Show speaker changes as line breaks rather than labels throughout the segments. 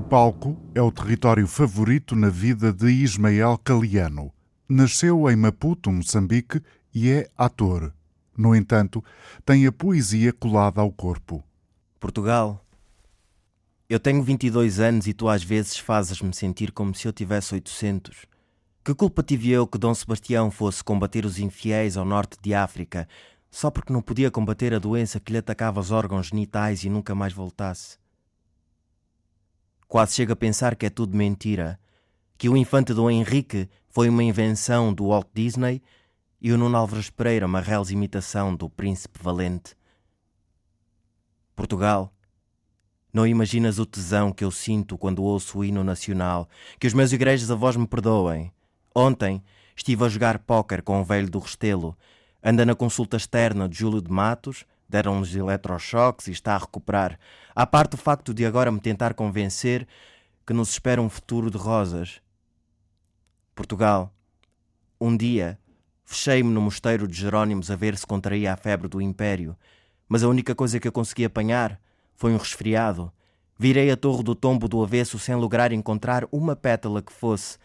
palco é o território favorito na vida de Ismael Caliano. Nasceu em Maputo, Moçambique, e é ator. No entanto, tem a poesia colada ao corpo.
Portugal. Eu tenho 22 anos e tu às vezes fazes-me sentir como se eu tivesse 800. Que culpa tive eu que Dom Sebastião fosse combater os infiéis ao norte de África, só porque não podia combater a doença que lhe atacava os órgãos genitais e nunca mais voltasse? Quase chego a pensar que é tudo mentira, que o infante Dom Henrique foi uma invenção do Walt Disney e o Nuno Álvares Pereira uma reles imitação do Príncipe Valente. Portugal, não imaginas o tesão que eu sinto quando ouço o hino nacional, que os meus igrejas avós me perdoem. Ontem estive a jogar póquer com o velho do Restelo, anda na consulta externa de Júlio de Matos, deram-nos eletrochoques e está a recuperar. À parte o facto de agora me tentar convencer que nos espera um futuro de rosas. Portugal, um dia fechei-me no mosteiro de Jerónimos a ver se contraía a febre do Império, mas a única coisa que eu consegui apanhar foi um resfriado. Virei a torre do tombo do avesso sem lograr encontrar uma pétala que fosse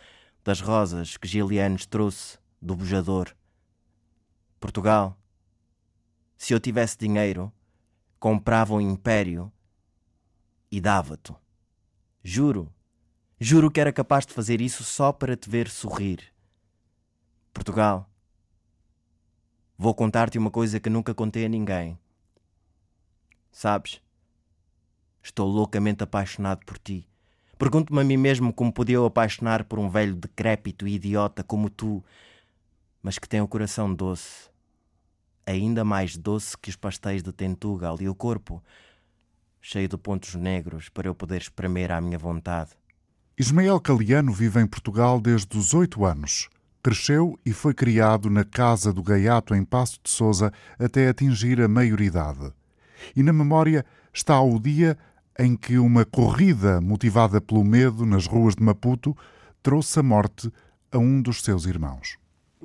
das rosas que Gilianes trouxe do bujador. Portugal, se eu tivesse dinheiro, comprava um império e dava-te. Juro, juro que era capaz de fazer isso só para te ver sorrir. Portugal, vou contar-te uma coisa que nunca contei a ninguém. Sabes, estou loucamente apaixonado por ti. Pergunto-me a mim mesmo como podia eu apaixonar por um velho decrépito e idiota como tu, mas que tem o coração doce ainda mais doce que os pastéis de Tentugal e o corpo cheio de pontos negros para eu poder espremer à minha vontade.
Ismael Caliano vive em Portugal desde os oito anos. Cresceu e foi criado na casa do Gaiato em Passo de Souza até atingir a maioridade. E na memória está o dia em que uma corrida motivada pelo medo nas ruas de Maputo trouxe a morte a um dos seus irmãos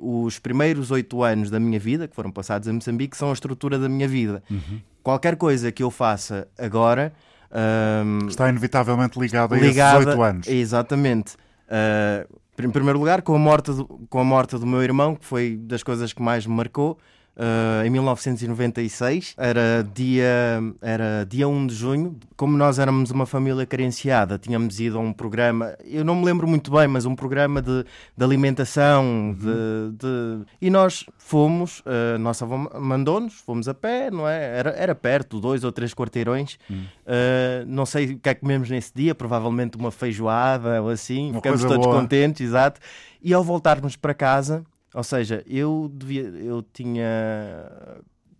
os primeiros oito anos da minha vida, que foram passados em Moçambique, são a estrutura da minha vida. Uhum. Qualquer coisa que eu faça agora.
Um, Está inevitavelmente ligado a ligada, esses oito anos.
Exatamente. Uh, em primeiro lugar, com a, morte do, com a morte do meu irmão, que foi das coisas que mais me marcou. Uh, em 1996, era dia, era dia 1 de junho. Como nós éramos uma família carenciada, tínhamos ido a um programa, eu não me lembro muito bem, mas um programa de, de alimentação. Uhum. De, de, E nós fomos, uh, nossa avó mandou-nos, fomos a pé, não é? Era, era perto, dois ou três quarteirões. Uhum. Uh, não sei o que é que comemos nesse dia, provavelmente uma feijoada ou assim. Uma Ficamos todos boa. contentes, exato. E ao voltarmos para casa ou seja, eu, devia, eu tinha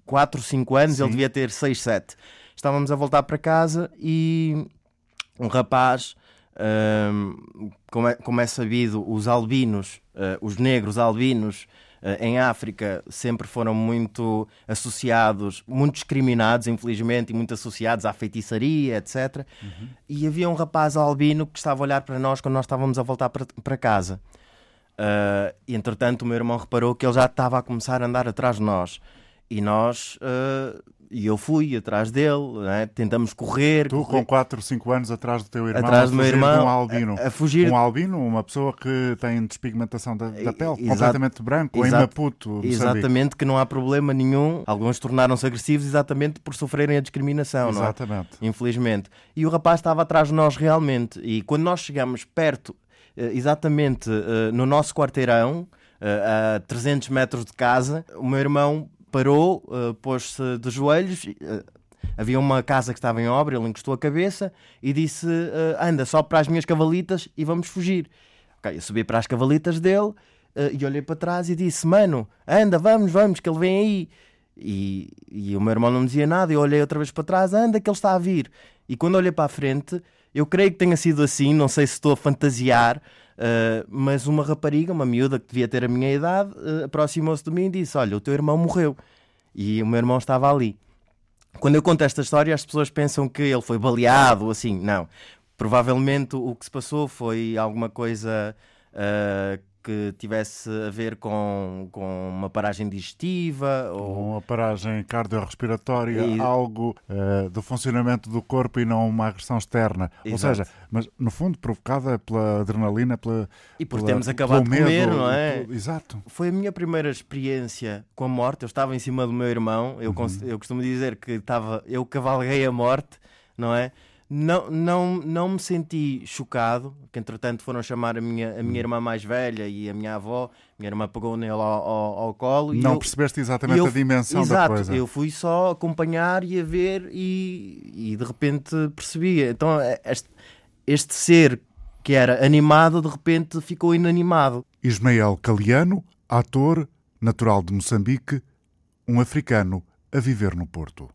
4, 5 anos, Sim. ele devia ter 6, 7. Estávamos a voltar para casa e um rapaz, um, como, é, como, é, sabido, os albinos, uh, os negros albinos uh, em África sempre foram muito associados, muito discriminados, infelizmente, e muito associados à feitiçaria, etc. Uhum. E havia um rapaz albino que estava a olhar para nós quando nós estávamos a voltar para, para casa. Uh, e entretanto, o meu irmão reparou que ele já estava a começar a andar atrás de nós. E nós, uh, e eu fui atrás dele, né? tentamos correr.
Tu,
correr.
com 4, 5 anos, atrás do teu irmão,
atrás do meu irmão,
um albino. A, a, fugir. Um albino, uma pessoa que tem despigmentação da, da pele, Exato. completamente branco, Exato. em Maputo.
Exatamente, que não há problema nenhum. Alguns tornaram-se agressivos exatamente por sofrerem a discriminação,
Exatamente.
Não é? Infelizmente. E o rapaz estava atrás de nós realmente. E quando nós chegamos perto exatamente eh, no nosso quarteirão, eh, a 300 metros de casa, o meu irmão parou, pôs-se de joelhos. Havia uma casa que estava em obra, ele encostou a cabeça e disse: Anda, só para as minhas cavalitas e vamos fugir. Okay, eu subi para as cavalitas dele e olhei para trás e disse: Mano, anda, vamos, vamos, que ele vem aí. E, e o meu irmão não dizia nada. Eu olhei outra vez para trás: Anda, que ele está a vir. E quando olhei para a frente, eu creio que tenha sido assim, não sei se estou a fantasiar, uh, mas uma rapariga, uma miúda que devia ter a minha idade, uh, aproximou-se de mim e disse: Olha, o teu irmão morreu. E o meu irmão estava ali. Quando eu conto esta história, as pessoas pensam que ele foi baleado assim. Não. Provavelmente o que se passou foi alguma coisa uh, que tivesse a ver com, com uma paragem digestiva ou
uma paragem cardiorrespiratória, e... algo uh, do funcionamento do corpo e não uma agressão externa. Exato. Ou seja, mas no fundo provocada pela adrenalina, pela
e por
pela,
termos acabado de comer, não é?
Exato.
Foi a minha primeira experiência com a morte. Eu estava em cima do meu irmão. Eu, uhum. eu costumo dizer que estava, eu cavalguei a morte, não é? Não, não, não me senti chocado, que entretanto foram chamar a minha, a minha irmã mais velha e a minha avó, minha irmã pegou nele ao, ao, ao colo.
Não
eu,
percebeste exatamente eu, a dimensão
exato,
da coisa.
Eu fui só acompanhar e a ver e, e de repente percebi. Então é, este, este ser que era animado, de repente ficou inanimado.
Ismael Caliano, ator, natural de Moçambique, um africano a viver no Porto.